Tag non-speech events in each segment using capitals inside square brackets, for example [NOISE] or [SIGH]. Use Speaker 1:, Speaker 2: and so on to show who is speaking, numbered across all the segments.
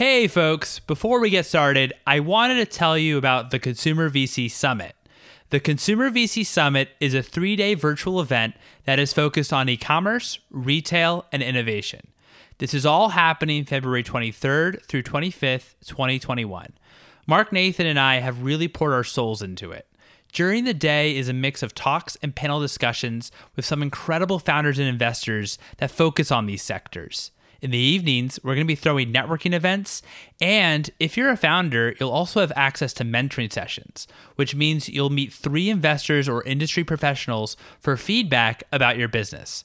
Speaker 1: Hey, folks, before we get started, I wanted to tell you about the Consumer VC Summit. The Consumer VC Summit is a three day virtual event that is focused on e commerce, retail, and innovation. This is all happening February 23rd through 25th, 2021. Mark Nathan and I have really poured our souls into it. During the day is a mix of talks and panel discussions with some incredible founders and investors that focus on these sectors. In the evenings, we're going to be throwing networking events. And if you're a founder, you'll also have access to mentoring sessions, which means you'll meet three investors or industry professionals for feedback about your business.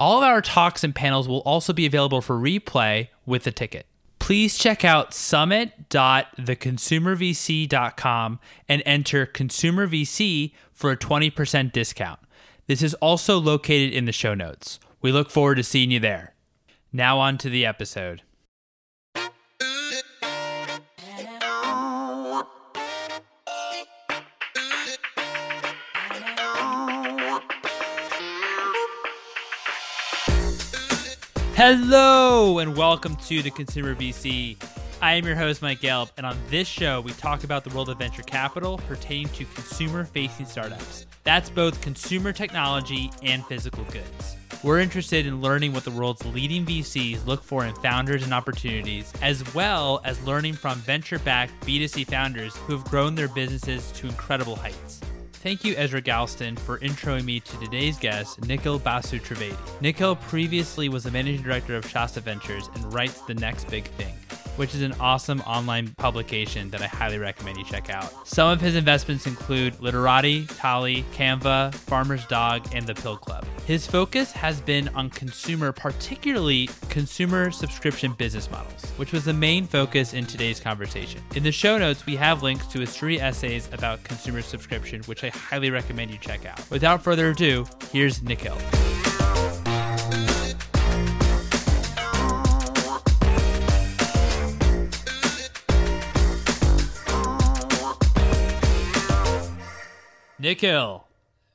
Speaker 1: All of our talks and panels will also be available for replay with a ticket. Please check out summit.theconsumervc.com and enter ConsumerVC for a 20% discount. This is also located in the show notes. We look forward to seeing you there. Now, on to the episode. Hello, and welcome to the Consumer VC. I am your host, Mike Gelb, and on this show, we talk about the world of venture capital pertaining to consumer facing startups. That's both consumer technology and physical goods. We're interested in learning what the world's leading VCs look for in founders and opportunities, as well as learning from venture backed B2C founders who have grown their businesses to incredible heights. Thank you, Ezra Galston, for introing me to today's guest, Nikhil Basu Trivedi. Nikhil previously was the managing director of Shasta Ventures and writes The Next Big Thing which is an awesome online publication that I highly recommend you check out. Some of his investments include Literati, Tally, Canva, Farmer's Dog, and The Pill Club. His focus has been on consumer, particularly consumer subscription business models, which was the main focus in today's conversation. In the show notes, we have links to his three essays about consumer subscription, which I highly recommend you check out. Without further ado, here's Nikhil. Nikhil,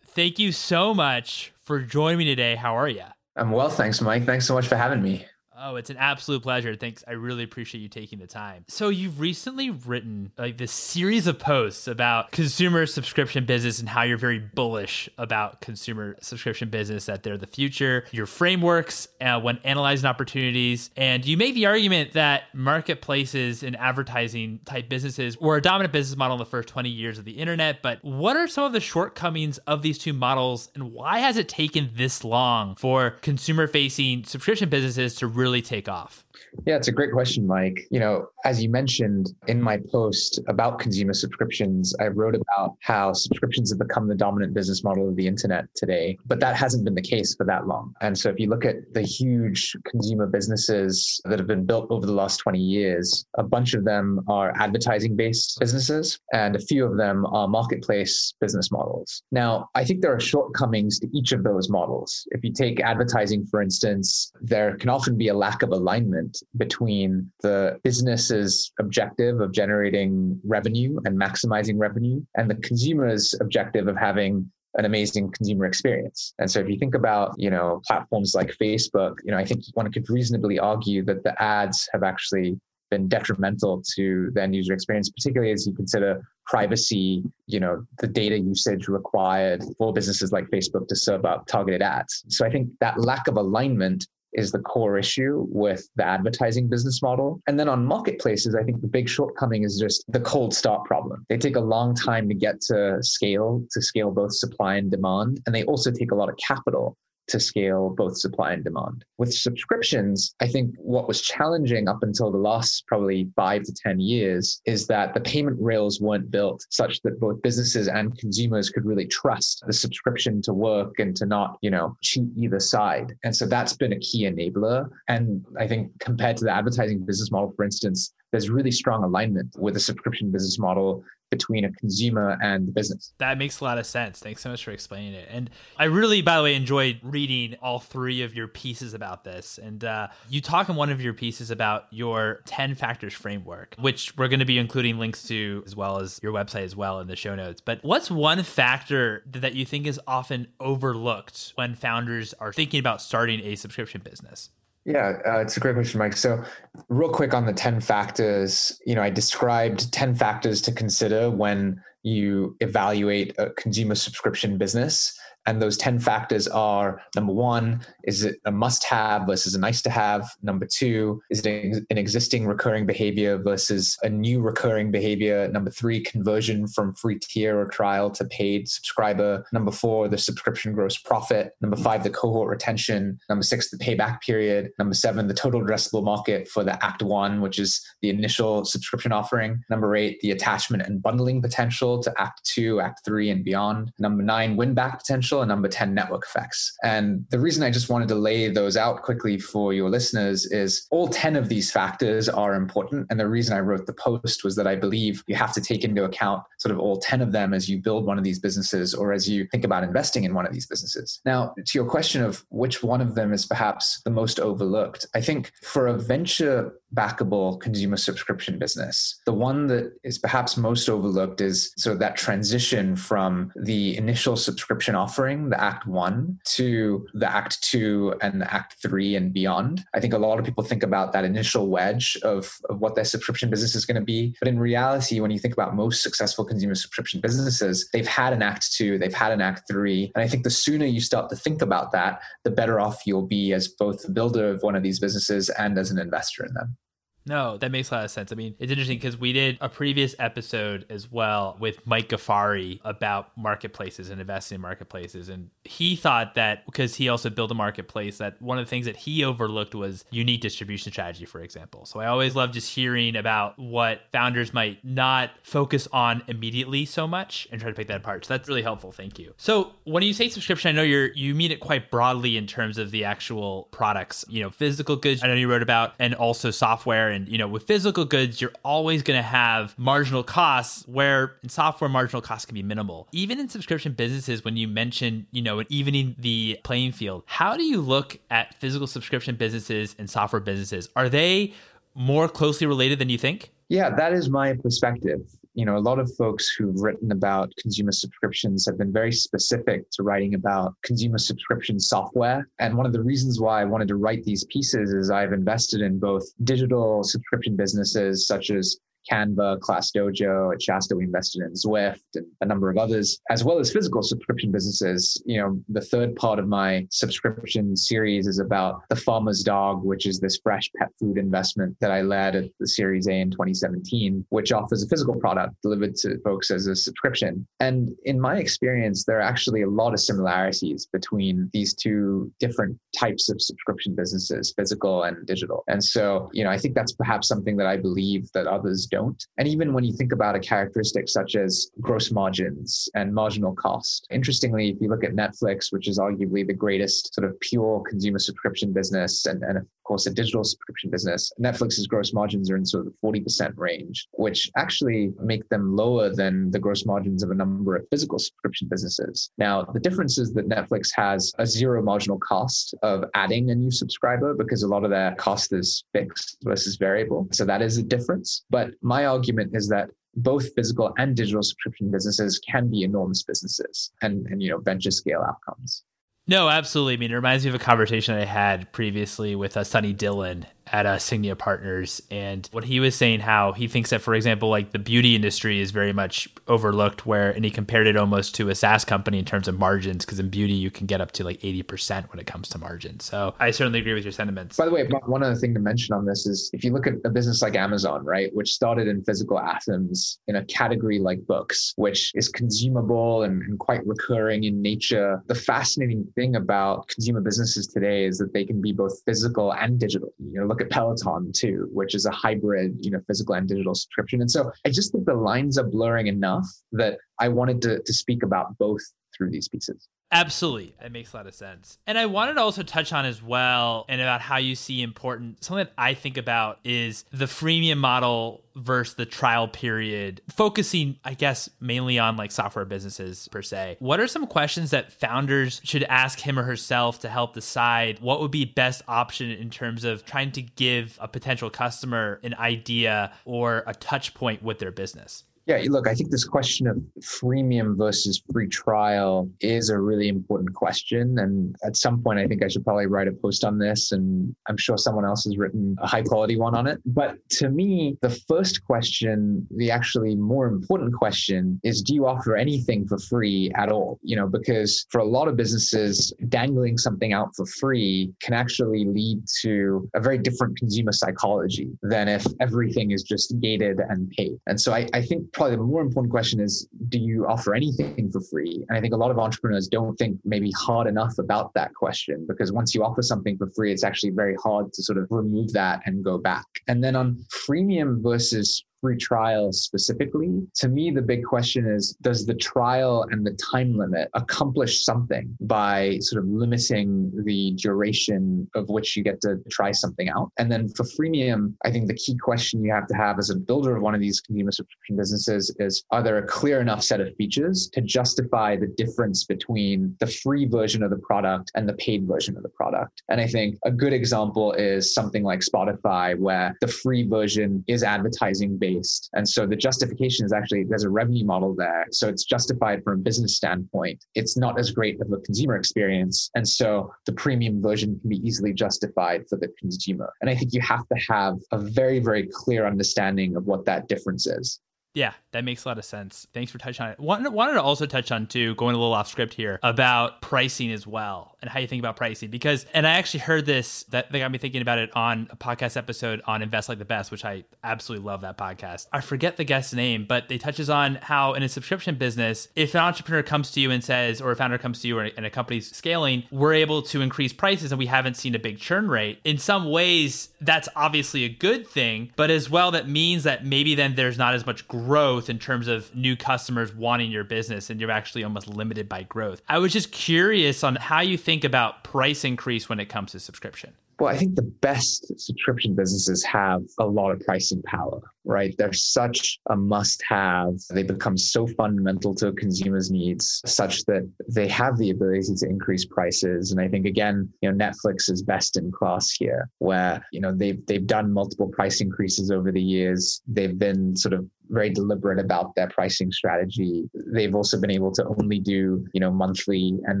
Speaker 1: thank you so much for joining me today. How are you?
Speaker 2: I'm well, thanks, Mike. Thanks so much for having me.
Speaker 1: Oh, it's an absolute pleasure. Thanks. I really appreciate you taking the time. So, you've recently written like this series of posts about consumer subscription business and how you're very bullish about consumer subscription business, that they're the future, your frameworks uh, when analyzing opportunities. And you make the argument that marketplaces and advertising type businesses were a dominant business model in the first 20 years of the internet. But what are some of the shortcomings of these two models, and why has it taken this long for consumer facing subscription businesses to really really take off?
Speaker 2: Yeah, it's a great question, Mike. You know, as you mentioned in my post about consumer subscriptions, I wrote about how subscriptions have become the dominant business model of the internet today, but that hasn't been the case for that long. And so if you look at the huge consumer businesses that have been built over the last 20 years, a bunch of them are advertising based businesses and a few of them are marketplace business models. Now, I think there are shortcomings to each of those models. If you take advertising, for instance, there can often be a lack of alignment between the business's objective of generating revenue and maximizing revenue and the consumer's objective of having an amazing consumer experience. And so if you think about, you know, platforms like Facebook, you know, I think one could reasonably argue that the ads have actually been detrimental to the end user experience, particularly as you consider privacy, you know, the data usage required for businesses like Facebook to serve up targeted ads. So I think that lack of alignment is the core issue with the advertising business model. And then on marketplaces, I think the big shortcoming is just the cold start problem. They take a long time to get to scale, to scale both supply and demand. And they also take a lot of capital to scale both supply and demand. With subscriptions, I think what was challenging up until the last probably five to 10 years is that the payment rails weren't built such that both businesses and consumers could really trust the subscription to work and to not, you know, cheat either side. And so that's been a key enabler. And I think compared to the advertising business model, for instance, there's really strong alignment with the subscription business model between a consumer and the business.
Speaker 1: That makes a lot of sense. Thanks so much for explaining it. And I really, by the way, enjoyed reading all three of your pieces about this. And uh, you talk in one of your pieces about your 10 factors framework, which we're going to be including links to as well as your website as well in the show notes. But what's one factor that you think is often overlooked when founders are thinking about starting a subscription business?
Speaker 2: Yeah, uh, it's a great question, Mike. So, real quick on the 10 factors, you know, I described 10 factors to consider when you evaluate a consumer subscription business. And those 10 factors are number one, is it a must have versus a nice to have? Number two, is it an existing recurring behavior versus a new recurring behavior? Number three, conversion from free tier or trial to paid subscriber. Number four, the subscription gross profit. Number five, the cohort retention. Number six, the payback period. Number seven, the total addressable market for the Act One, which is the initial subscription offering. Number eight, the attachment and bundling potential to Act Two, Act Three, and beyond. Number nine, win back potential number 10 network effects. And the reason I just wanted to lay those out quickly for your listeners is all 10 of these factors are important. And the reason I wrote the post was that I believe you have to take into account sort of all 10 of them as you build one of these businesses or as you think about investing in one of these businesses. Now, to your question of which one of them is perhaps the most overlooked, I think for a venture backable consumer subscription business. The one that is perhaps most overlooked is so that transition from the initial subscription offering, the Act One, to the Act Two and the Act Three and beyond. I think a lot of people think about that initial wedge of, of what their subscription business is going to be. But in reality, when you think about most successful consumer subscription businesses, they've had an Act Two, they've had an Act Three. And I think the sooner you start to think about that, the better off you'll be as both the builder of one of these businesses and as an investor in them.
Speaker 1: No, that makes a lot of sense. I mean, it's interesting because we did a previous episode as well with Mike Ghaffary about marketplaces and investing in marketplaces. And he thought that because he also built a marketplace, that one of the things that he overlooked was unique distribution strategy, for example. So I always love just hearing about what founders might not focus on immediately so much and try to pick that apart. So that's really helpful. Thank you. So when you say subscription, I know you're you mean it quite broadly in terms of the actual products, you know, physical goods I know you wrote about and also software and, you know, with physical goods, you're always going to have marginal costs where in software, marginal costs can be minimal. Even in subscription businesses, when you mention, you know, evening the playing field, how do you look at physical subscription businesses and software businesses? Are they more closely related than you think?
Speaker 2: Yeah, that is my perspective you know, a lot of folks who've written about consumer subscriptions have been very specific to writing about consumer subscription software. And one of the reasons why I wanted to write these pieces is I've invested in both digital subscription businesses such as Canva, Class Dojo, at Shasta, we invested in Zwift and a number of others, as well as physical subscription businesses. You know, the third part of my subscription series is about the farmer's dog, which is this fresh pet food investment that I led at the Series A in 2017, which offers a physical product delivered to folks as a subscription. And in my experience, there are actually a lot of similarities between these two different types of subscription businesses, physical and digital. And so, you know, I think that's perhaps something that I believe that others don't. And even when you think about a characteristic such as gross margins and marginal cost, interestingly, if you look at Netflix, which is arguably the greatest sort of pure consumer subscription business and, and course, a digital subscription business, Netflix's gross margins are in sort of the 40% range, which actually make them lower than the gross margins of a number of physical subscription businesses. Now, the difference is that Netflix has a zero marginal cost of adding a new subscriber because a lot of their cost is fixed versus variable. So that is a difference. But my argument is that both physical and digital subscription businesses can be enormous businesses and, and you know venture scale outcomes.
Speaker 1: No, absolutely. I mean, it reminds me of a conversation I had previously with uh, Sunny Dhillon at uh, Signia Partners, and what he was saying how he thinks that, for example, like the beauty industry is very much overlooked, where and he compared it almost to a SaaS company in terms of margins, because in beauty you can get up to like eighty percent when it comes to margins. So I certainly agree with your sentiments.
Speaker 2: By the way, one other thing to mention on this is if you look at a business like Amazon, right, which started in physical items in a category like books, which is consumable and, and quite recurring in nature. The fascinating thing about consumer businesses today is that they can be both physical and digital. You know, look at Peloton too, which is a hybrid, you know, physical and digital subscription. And so I just think the lines are blurring enough that I wanted to, to speak about both through these pieces.
Speaker 1: Absolutely. It makes a lot of sense. And I wanted to also touch on as well and about how you see important something that I think about is the freemium model versus the trial period, focusing, I guess, mainly on like software businesses per se. What are some questions that founders should ask him or herself to help decide what would be best option in terms of trying to give a potential customer an idea or a touch point with their business?
Speaker 2: Yeah, look, I think this question of freemium versus free trial is a really important question. And at some point, I think I should probably write a post on this. And I'm sure someone else has written a high quality one on it. But to me, the first question, the actually more important question is do you offer anything for free at all? You know, because for a lot of businesses, dangling something out for free can actually lead to a very different consumer psychology than if everything is just gated and paid. And so I, I think probably the more important question is do you offer anything for free? And I think a lot of entrepreneurs don't think maybe hard enough about that question because once you offer something for free, it's actually very hard to sort of remove that and go back. And then on freemium versus free trial specifically, to me, the big question is does the trial and the time limit accomplish something by sort of limiting the duration of which you get to try something out? And then for freemium, I think the key question you have to have as a builder of one of these consumer subscription businesses is are there a clear enough set of features to justify the difference between the free version of the product and the paid version of the product? And I think a good example is something like Spotify, where the free version is advertising based based. And so the justification is actually there's a revenue model there. So it's justified from a business standpoint. It's not as great of a consumer experience. And so the premium version can be easily justified for the consumer. And I think you have to have a very, very clear understanding of what that difference is.
Speaker 1: Yeah, that makes a lot of sense. Thanks for touching on it. Wanted, wanted to also touch on too, going a little off script here about pricing as well and how you think about pricing because and I actually heard this that they got me thinking about it on a podcast episode on Invest Like the Best, which I absolutely love that podcast. I forget the guest's name, but they touches on how in a subscription business, if an entrepreneur comes to you and says, or a founder comes to you and a company's scaling, we're able to increase prices and we haven't seen a big churn rate. In some ways, that's obviously a good thing, but as well, that means that maybe then there's not as much growth in terms of new customers wanting your business and you're actually almost limited by growth. I was just curious on how you think about price increase when it comes to subscription.
Speaker 2: Well, I think the best subscription businesses have a lot of pricing power, right? They're such a must have. They become so fundamental to a consumer's needs, such that they have the ability to increase prices. And I think, again, you know, Netflix is best in class here, where, you know, they've, they've done multiple price increases over the years. They've been sort of very deliberate about their pricing strategy. They've also been able to only do, you know, monthly and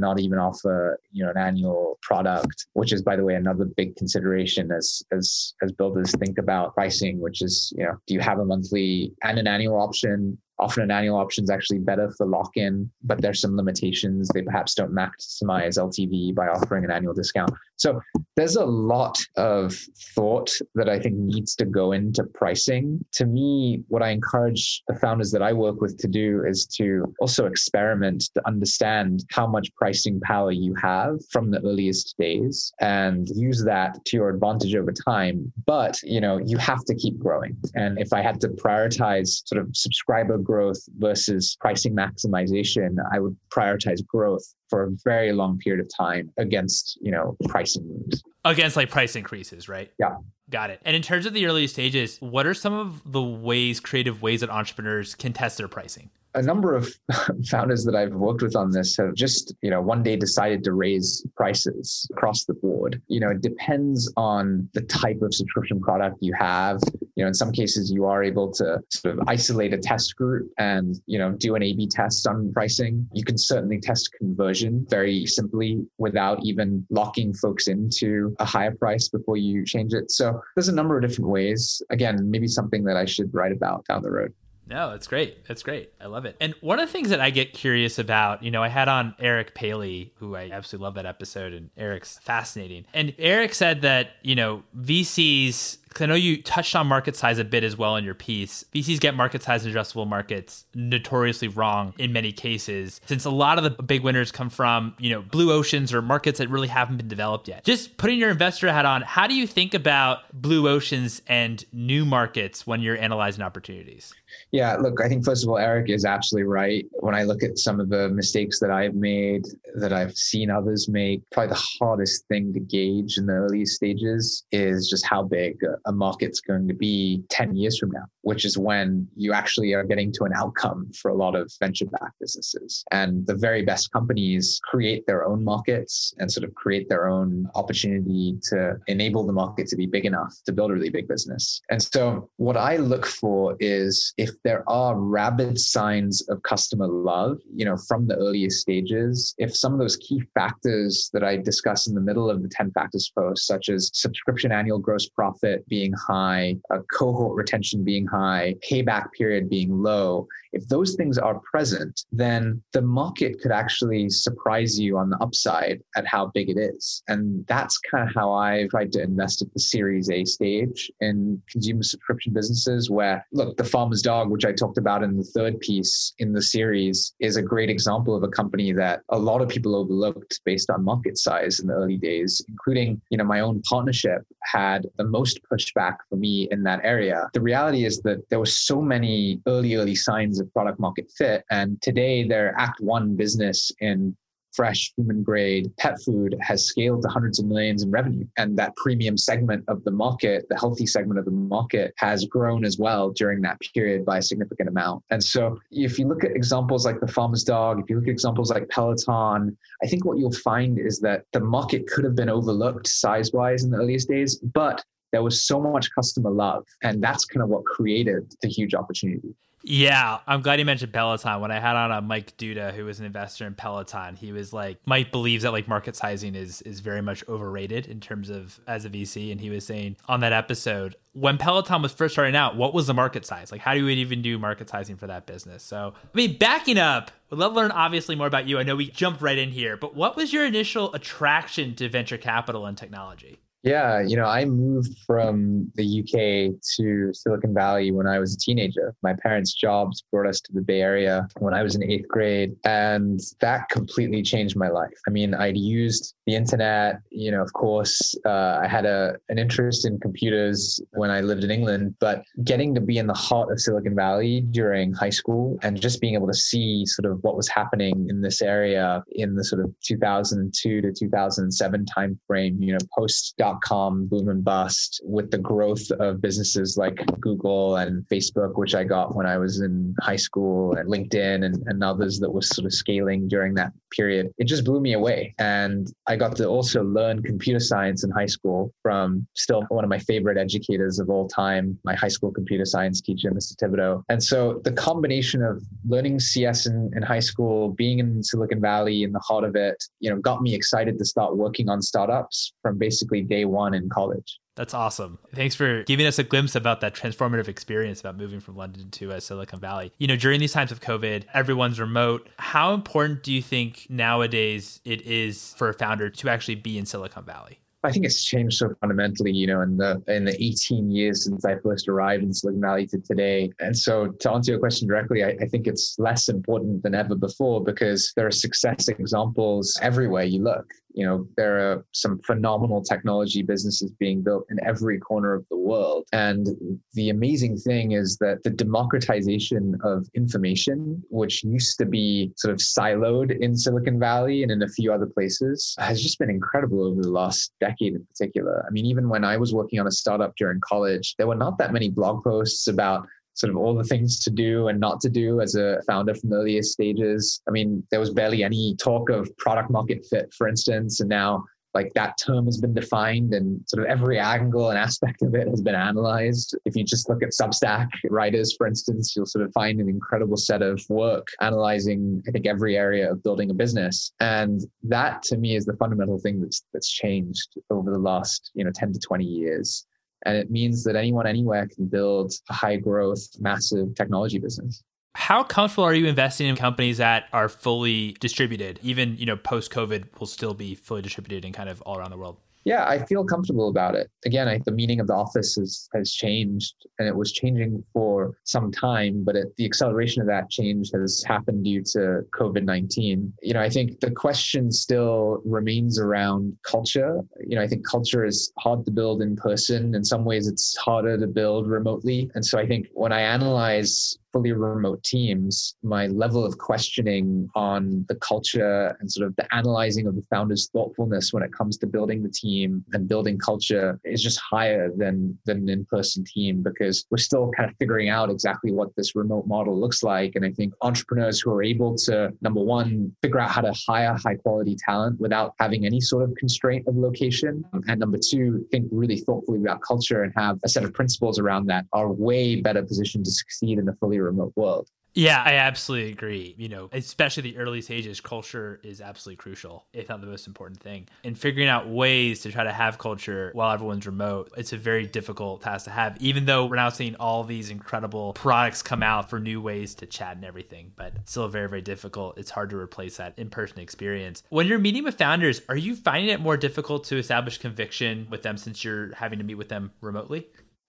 Speaker 2: not even offer, you know, an annual product, which is by the way another big consideration as as as builders think about pricing, which is, you know, do you have a monthly and an annual option? Often an annual option is actually better for lock-in, but there's some limitations. They perhaps don't maximize LTV by offering an annual discount. So there's a lot of thought that I think needs to go into pricing. To me, what I encourage the founders that I work with to do is to also experiment to understand how much pricing power you have from the earliest days and use that to your advantage over time. But, you know, you have to keep growing. And if I had to prioritize sort of subscriber growth versus pricing maximization, I would prioritize growth for a very long period of time against, you know, pricing moves.
Speaker 1: Against like price increases, right?
Speaker 2: Yeah.
Speaker 1: Got it. And in terms of the early stages, what are some of the ways, creative ways that entrepreneurs can test their pricing?
Speaker 2: a number of [LAUGHS] founders that I've worked with on this have just, you know, one day decided to raise prices across the board. You know, it depends on the type of subscription product you have. You know, in some cases, you are able to sort of isolate a test group and, you know, do an A B test on pricing. You can certainly test conversion very simply without even locking folks into a higher price before you change it. So there's a number of different ways. Again, maybe something that I should write about down the road.
Speaker 1: No, that's great. That's great. I love it. And one of the things that I get curious about, you know, I had on Eric Paley, who I absolutely love that episode, and Eric's fascinating. And Eric said that, you know, VCs I know you touched on market size a bit as well in your piece. VCs get market size and addressable markets notoriously wrong in many cases, since a lot of the big winners come from, you know, blue oceans or markets that really haven't been developed yet. Just putting your investor hat on, how do you think about blue oceans and new markets when you're analyzing opportunities?
Speaker 2: Yeah, look, I think first of all, Eric is absolutely right. When I look at some of the mistakes that I've made, that I've seen others make, probably the hardest thing to gauge in the early stages is just how big a market's going to be 10 years from now which is when you actually are getting to an outcome for a lot of venture backed businesses. And the very best companies create their own markets and sort of create their own opportunity to enable the market to be big enough to build a really big business. And so, what I look for is if there are rabid signs of customer love, you know, from the earliest stages, if some of those key factors that I discuss in the middle of the 10 factors post, such as subscription annual gross profit being high, a cohort retention being high, payback period being low, if those things are present, then the market could actually surprise you on the upside at how big it is. And that's kind of how I've tried to invest at the Series A stage in consumer subscription businesses, where, look, the Farmer's Dog, which I talked about in the third piece in the series, is a great example of a company that a lot of people overlooked based on market size in the early days, including, you know, my own partnership had the most pushback for me in that area. The reality is that there were so many early, early signs of product market fit. And today, their Act One business in fresh human grade pet food has scaled to hundreds of millions in revenue. And that premium segment of the market, the healthy segment of the market, has grown as well during that period by a significant amount. And so if you look at examples like the farmer's dog, if you look at examples like Peloton, I think what you'll find is that the market could have been overlooked size wise in the earliest days, but there was so much customer love. And that's kind of what created the huge opportunity.
Speaker 1: Yeah, I'm glad you mentioned Peloton. When I had on a Mike Duda, who was an investor in Peloton, he was like, Mike believes that like market sizing is is very much overrated in terms of as a VC, and he was saying on that episode when Peloton was first starting out, what was the market size? Like, how do you even do market sizing for that business? So, I mean, backing up, we'd love to learn obviously more about you. I know we jumped right in here, but what was your initial attraction to venture capital and technology?
Speaker 2: Yeah, you know, I moved from the UK to Silicon Valley when I was a teenager. My parents' jobs brought us to the Bay Area when I was in eighth grade, and that completely changed my life. I mean, I'd used the internet, you know, of course, uh, I had a an interest in computers when I lived in England, but getting to be in the heart of Silicon Valley during high school and just being able to see sort of what was happening in this area in the sort of 2002 to 2007 timeframe, you know, post dot com boom and bust with the growth of businesses like Google and Facebook, which I got when I was in high school, and LinkedIn and, and others that was sort of scaling during that period. It just blew me away. And I got to also learn computer science in high school from still one of my favorite educators of all time, my high school computer science teacher, Mr. Thibodeau. And so the combination of learning CS in, in high school, being in Silicon Valley in the heart of it, you know, got me excited to start working on startups from basically day one in college.
Speaker 1: That's awesome. Thanks for giving us a glimpse about that transformative experience about moving from London to uh, Silicon Valley. You know, during these times of COVID, everyone's remote. How important do you think nowadays it is for a founder to actually be in Silicon Valley?
Speaker 2: I think it's changed so fundamentally, you know, in the in the 18 years since I first arrived in Silicon Valley to today. And so to answer your question directly, I, I think it's less important than ever before because there are success examples everywhere you look. You know, there are some phenomenal technology businesses being built in every corner of the world. And the amazing thing is that the democratization of information, which used to be sort of siloed in Silicon Valley and in a few other places, has just been incredible over the last decade in particular. I mean, even when I was working on a startup during college, there were not that many blog posts about sort of all the things to do and not to do as a founder from the earliest stages. I mean, there was barely any talk of product market fit, for instance, and now like that term has been defined and sort of every angle and aspect of it has been analyzed. If you just look at Substack writers, for instance, you'll sort of find an incredible set of work analyzing, I think, every area of building a business. And that to me is the fundamental thing that's that's changed over the last, you know, 10 to 20 years. And it means that anyone anywhere can build a high growth, massive technology business.
Speaker 1: How comfortable are you investing in companies that are fully distributed? Even, you know, post COVID will still be fully distributed and kind of all around the world
Speaker 2: yeah, I feel comfortable about it. Again, I, the meaning of the office has, has changed and it was changing for some time, but it, the acceleration of that change has happened due to COVID 19. You know, I think the question still remains around culture. You know, I think culture is hard to build in person. In some ways, it's harder to build remotely. And so I think when I analyze fully remote teams, my level of questioning on the culture and sort of the analyzing of the founder's thoughtfulness when it comes to building the team and building culture is just higher than, than an in-person team because we're still kind of figuring out exactly what this remote model looks like. And I think entrepreneurs who are able to, number one, figure out how to hire high quality talent without having any sort of constraint of location. And number two, think really thoughtfully about culture and have a set of principles around that are way better positioned to succeed in a fully remote world.
Speaker 1: Yeah, I absolutely agree. You know, especially the early stages, culture is absolutely crucial, if not the most important thing. And figuring out ways to try to have culture while everyone's remote, it's a very difficult task to have, even though we're now seeing all these incredible products come out for new ways to chat and everything, but still very, very difficult. It's hard to replace that in person experience. When you're meeting with founders, are you finding it more difficult to establish conviction with them since you're having to meet with them remotely?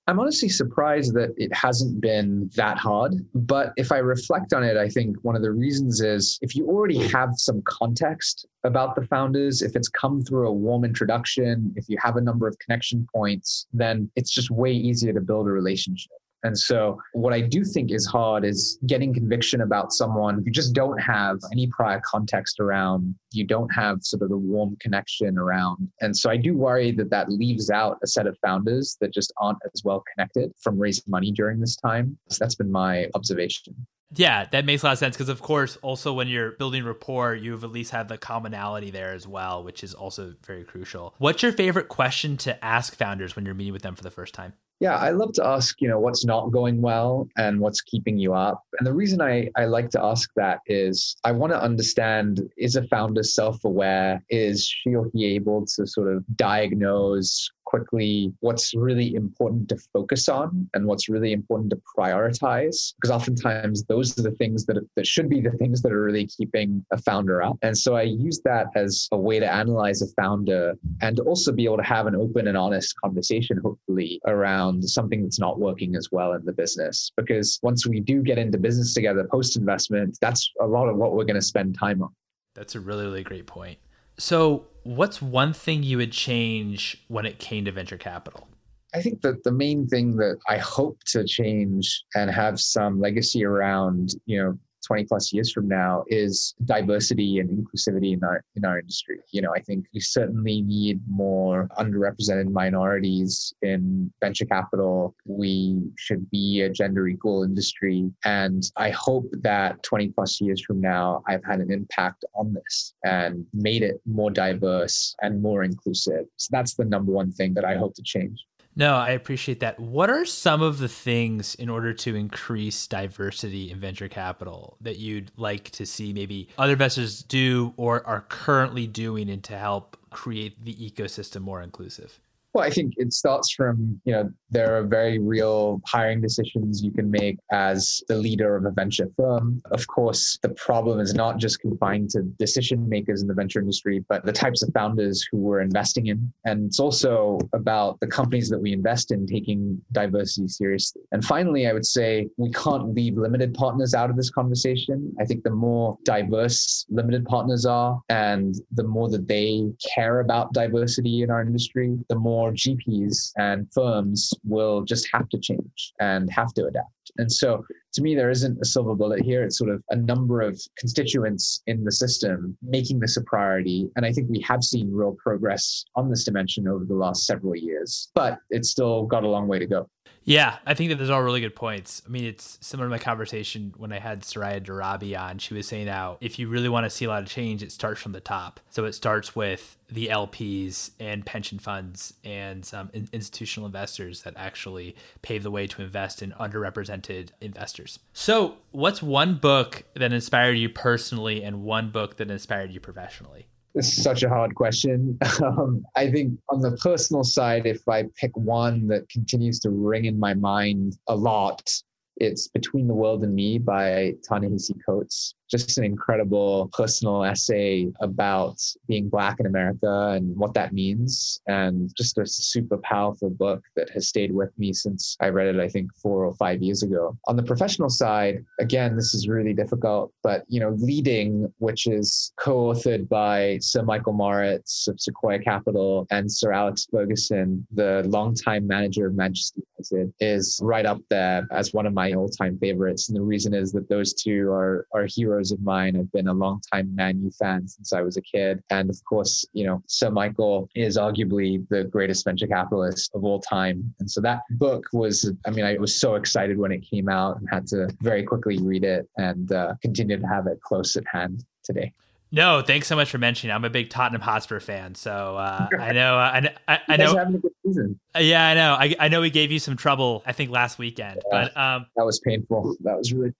Speaker 2: I'm honestly surprised that it hasn't been that hard. But if I reflect on it, I think one of the reasons is if you already have some context about the founders, if it's come through a warm introduction, if you have a number of connection points, then it's just way easier to build a relationship. And so, what I do think is hard is getting conviction about someone you just don't have any prior context around, you don't have sort of the warm connection around. And so, I do worry that that leaves out a set of founders that just aren't as well connected from raising money during this time. So, that's been my observation.
Speaker 1: Yeah, that makes a lot of sense because, of course, also when you're building rapport, you've at least had the commonality there as well, which is also very crucial. What's your favorite question to ask founders when you're meeting with them for the first time?
Speaker 2: Yeah, I love to ask, you know, what's not going well and what's keeping you up. And the reason I, I like to ask that is I want to understand is a founder self aware? Is she or he able to sort of diagnose quickly what's really important to focus on and what's really important to prioritize because oftentimes those are the things that, that should be the things that are really keeping a founder up. And so i use that as a way to analyze a founder and also be able to have an open and honest conversation hopefully around something that's not working as well in the business. Because once we do get into business together post investment that's a lot of what we're going to spend time on.
Speaker 1: That's a really really great point so, what's one thing you would change when it came to venture capital?
Speaker 2: I think that the main thing that I hope to change and have some legacy around, you know, 20 plus years from now is diversity and inclusivity in our in our industry. You know, I think we certainly need more underrepresented minorities in venture capital. We should be a gender equal industry. And I hope that 20 plus years from now, I've had an impact on this and made it more diverse and more inclusive. So that's the number one thing that I hope to change.
Speaker 1: No, I appreciate that. What are some of the things in order to increase diversity in venture capital that you'd like to see maybe other investors do or are currently doing and to help create the ecosystem more inclusive?
Speaker 2: Well, I think it starts from, you know, there are very real hiring decisions you can make as the leader of a venture firm. Of course, the problem is not just confined to decision makers in the venture industry, but the types of founders who we're investing in. And it's also about the companies that we invest in taking diversity seriously. And finally, I would say we can't leave limited partners out of this conversation. I think the more diverse limited partners are and the more that they care about diversity in our industry, the more more GPs and firms will just have to change and have to adapt. And so to me, there isn't a silver bullet here. It's sort of a number of constituents in the system making this a priority. And I think we have seen real progress on this dimension over the last several years, but it's still got a long way to go.
Speaker 1: Yeah, I think that those are all really good points. I mean, it's similar to my conversation when I had Soraya Darabi on. She was saying how if you really want to see a lot of change, it starts from the top. So it starts with the LPs and pension funds and um, institutional investors that actually pave the way to invest in underrepresented investors. So, what's one book that inspired you personally and one book that inspired you professionally?
Speaker 2: This is such a hard question. [LAUGHS] Um, I think on the personal side, if I pick one that continues to ring in my mind a lot, it's Between the World and Me by Ta-Nehisi Coates just an incredible personal essay about being Black in America and what that means. And just a super powerful book that has stayed with me since I read it, I think, four or five years ago. On the professional side, again, this is really difficult, but, you know, Leading, which is co authored by Sir Michael Moritz of Sequoia Capital and Sir Alex Ferguson, the longtime manager of Manchester United is right up there as one of my all-time favorites. And the reason is that those two are are heroes of mine. I've been a long-time Man U fan since I was a kid. And of course, you know, Sir Michael is arguably the greatest venture capitalist of all time. And so that book was, I mean, I was so excited when it came out and had to very quickly read it and uh, continue to have it close at hand today.
Speaker 1: No, thanks so much for mentioning. I'm a big Tottenham Hotspur fan, so uh, I [LAUGHS] know. I, I, I know. Having a good season. Yeah, I know. I, I know we gave you some trouble. I think last weekend, yeah, but um,
Speaker 2: that was painful. That was really.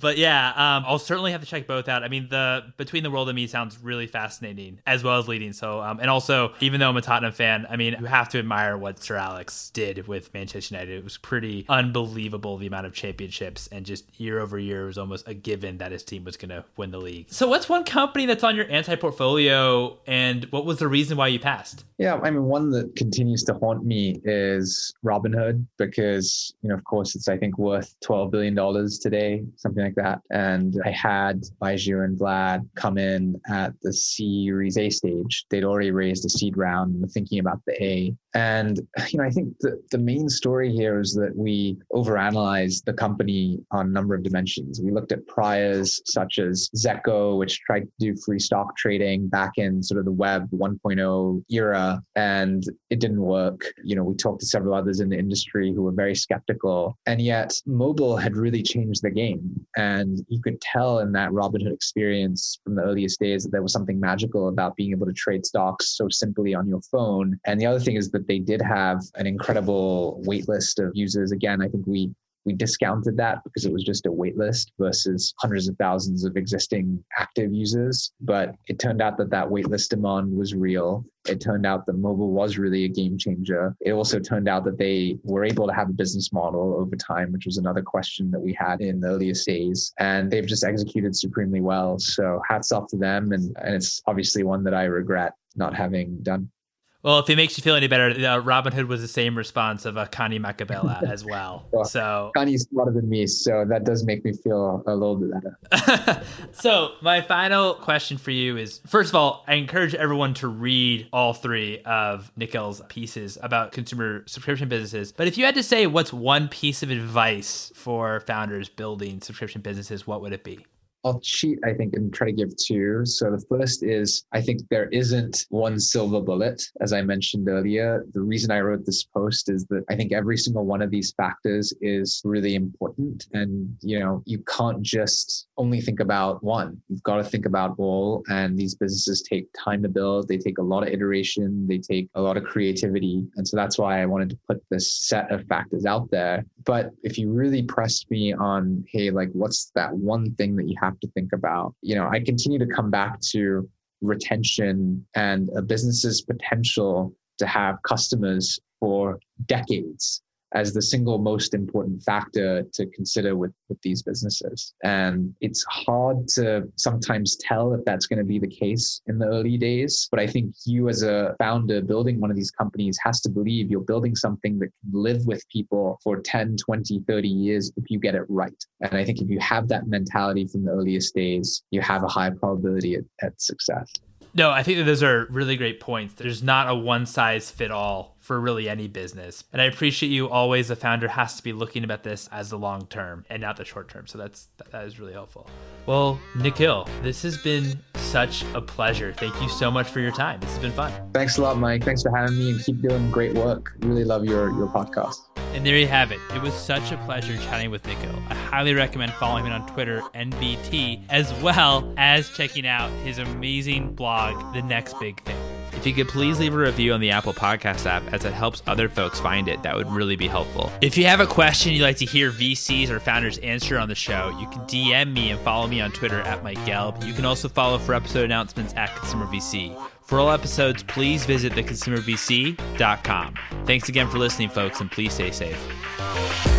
Speaker 1: But yeah, um, I'll certainly have to check both out. I mean, the Between the World and Me sounds really fascinating, as well as leading. So, um, and also, even though I'm a Tottenham fan, I mean, you have to admire what Sir Alex did with Manchester United. It was pretty unbelievable the amount of championships, and just year over year, it was almost a given that his team was going to win the league. So, what's one company that's on your anti portfolio, and what was the reason why you passed?
Speaker 2: Yeah, I mean, one that continues to haunt me is Robinhood because, you know, of course, it's I think worth twelve billion dollars today, something like that. And I had Baiju and Vlad come in at the Series A stage. They'd already raised a seed round and were thinking about the A. And you know, I think the, the main story here is that we overanalyzed the company on a number of dimensions. We looked at priors such as Zecco, which tried to do free stock trading back in sort of the web 1.0 era, and it didn't work. You know, we talked to several others in the industry who were very skeptical. And yet mobile had really changed the game. And you could tell in that Robinhood experience from the earliest days that there was something magical about being able to trade stocks so simply on your phone. And the other thing is that they did have an incredible wait list of users. Again, I think we we discounted that because it was just a waitlist versus hundreds of thousands of existing active users. But it turned out that that waitlist demand was real. It turned out that mobile was really a game changer. It also turned out that they were able to have a business model over time, which was another question that we had in the earliest days. And they've just executed supremely well. So hats off to them. And, and it's obviously one that I regret not having done.
Speaker 1: Well, if it makes you feel any better, uh, Robinhood was the same response of uh, Kanyi Maqubela [LAUGHS] as well. well. So
Speaker 2: Kanyi's smarter than me, so that does make me feel a little bit better. [LAUGHS]
Speaker 1: so my final question for you is: first of all, I encourage everyone to read all three of Nikhil's pieces about consumer subscription businesses. But if you had to say what's one piece of advice for founders building subscription businesses, what would it be?
Speaker 2: I'll cheat, I think, and try to give two. So the first is I think there isn't one silver bullet. As I mentioned earlier, the reason I wrote this post is that I think every single one of these factors is really important. And, you know, you can't just only think about one. You've got to think about all. And these businesses take time to build, they take a lot of iteration, they take a lot of creativity. And so that's why I wanted to put this set of factors out there. But if you really pressed me on, hey, like, what's that one thing that you have to think about. You know, I continue to come back to retention and a business's potential to have customers for decades as the single most important factor to consider with, with these businesses. And it's hard to sometimes tell if that's going to be the case in the early days. But I think you, as a founder building one of these companies, has to believe you're building something that can live with people for 10, 20, 30 years if you get it right. And I think if you have that mentality from the earliest days, you have a high probability at, at success.
Speaker 1: No, I think that those are really great points. There's not a one size fit all for really any business. And I appreciate you always, the founder has to be looking about this as the long term and not the short term. So that's that is really helpful. Well, Nikhil, this has been such a pleasure. Thank you so much for your time. This has been fun.
Speaker 2: Thanks a lot, Mike. Thanks for having me and keep doing great work. Really love your your podcast.
Speaker 1: And there you have it. It was such a pleasure chatting with Nikhil. I highly recommend following him on Twitter, NBT, as well as checking out his amazing blog, The Next Big Thing. If you could please leave a review on the Apple Podcast app as it helps other folks find it, that would really be helpful. If you have a question you'd like to hear VCs or founders answer on the show, you can DM me and follow me on Twitter at Mike Gelb. You can also follow for episode announcements at Consumer VC. For all episodes, please visit theconsumervc.com. Thanks again for listening, folks, and please stay safe.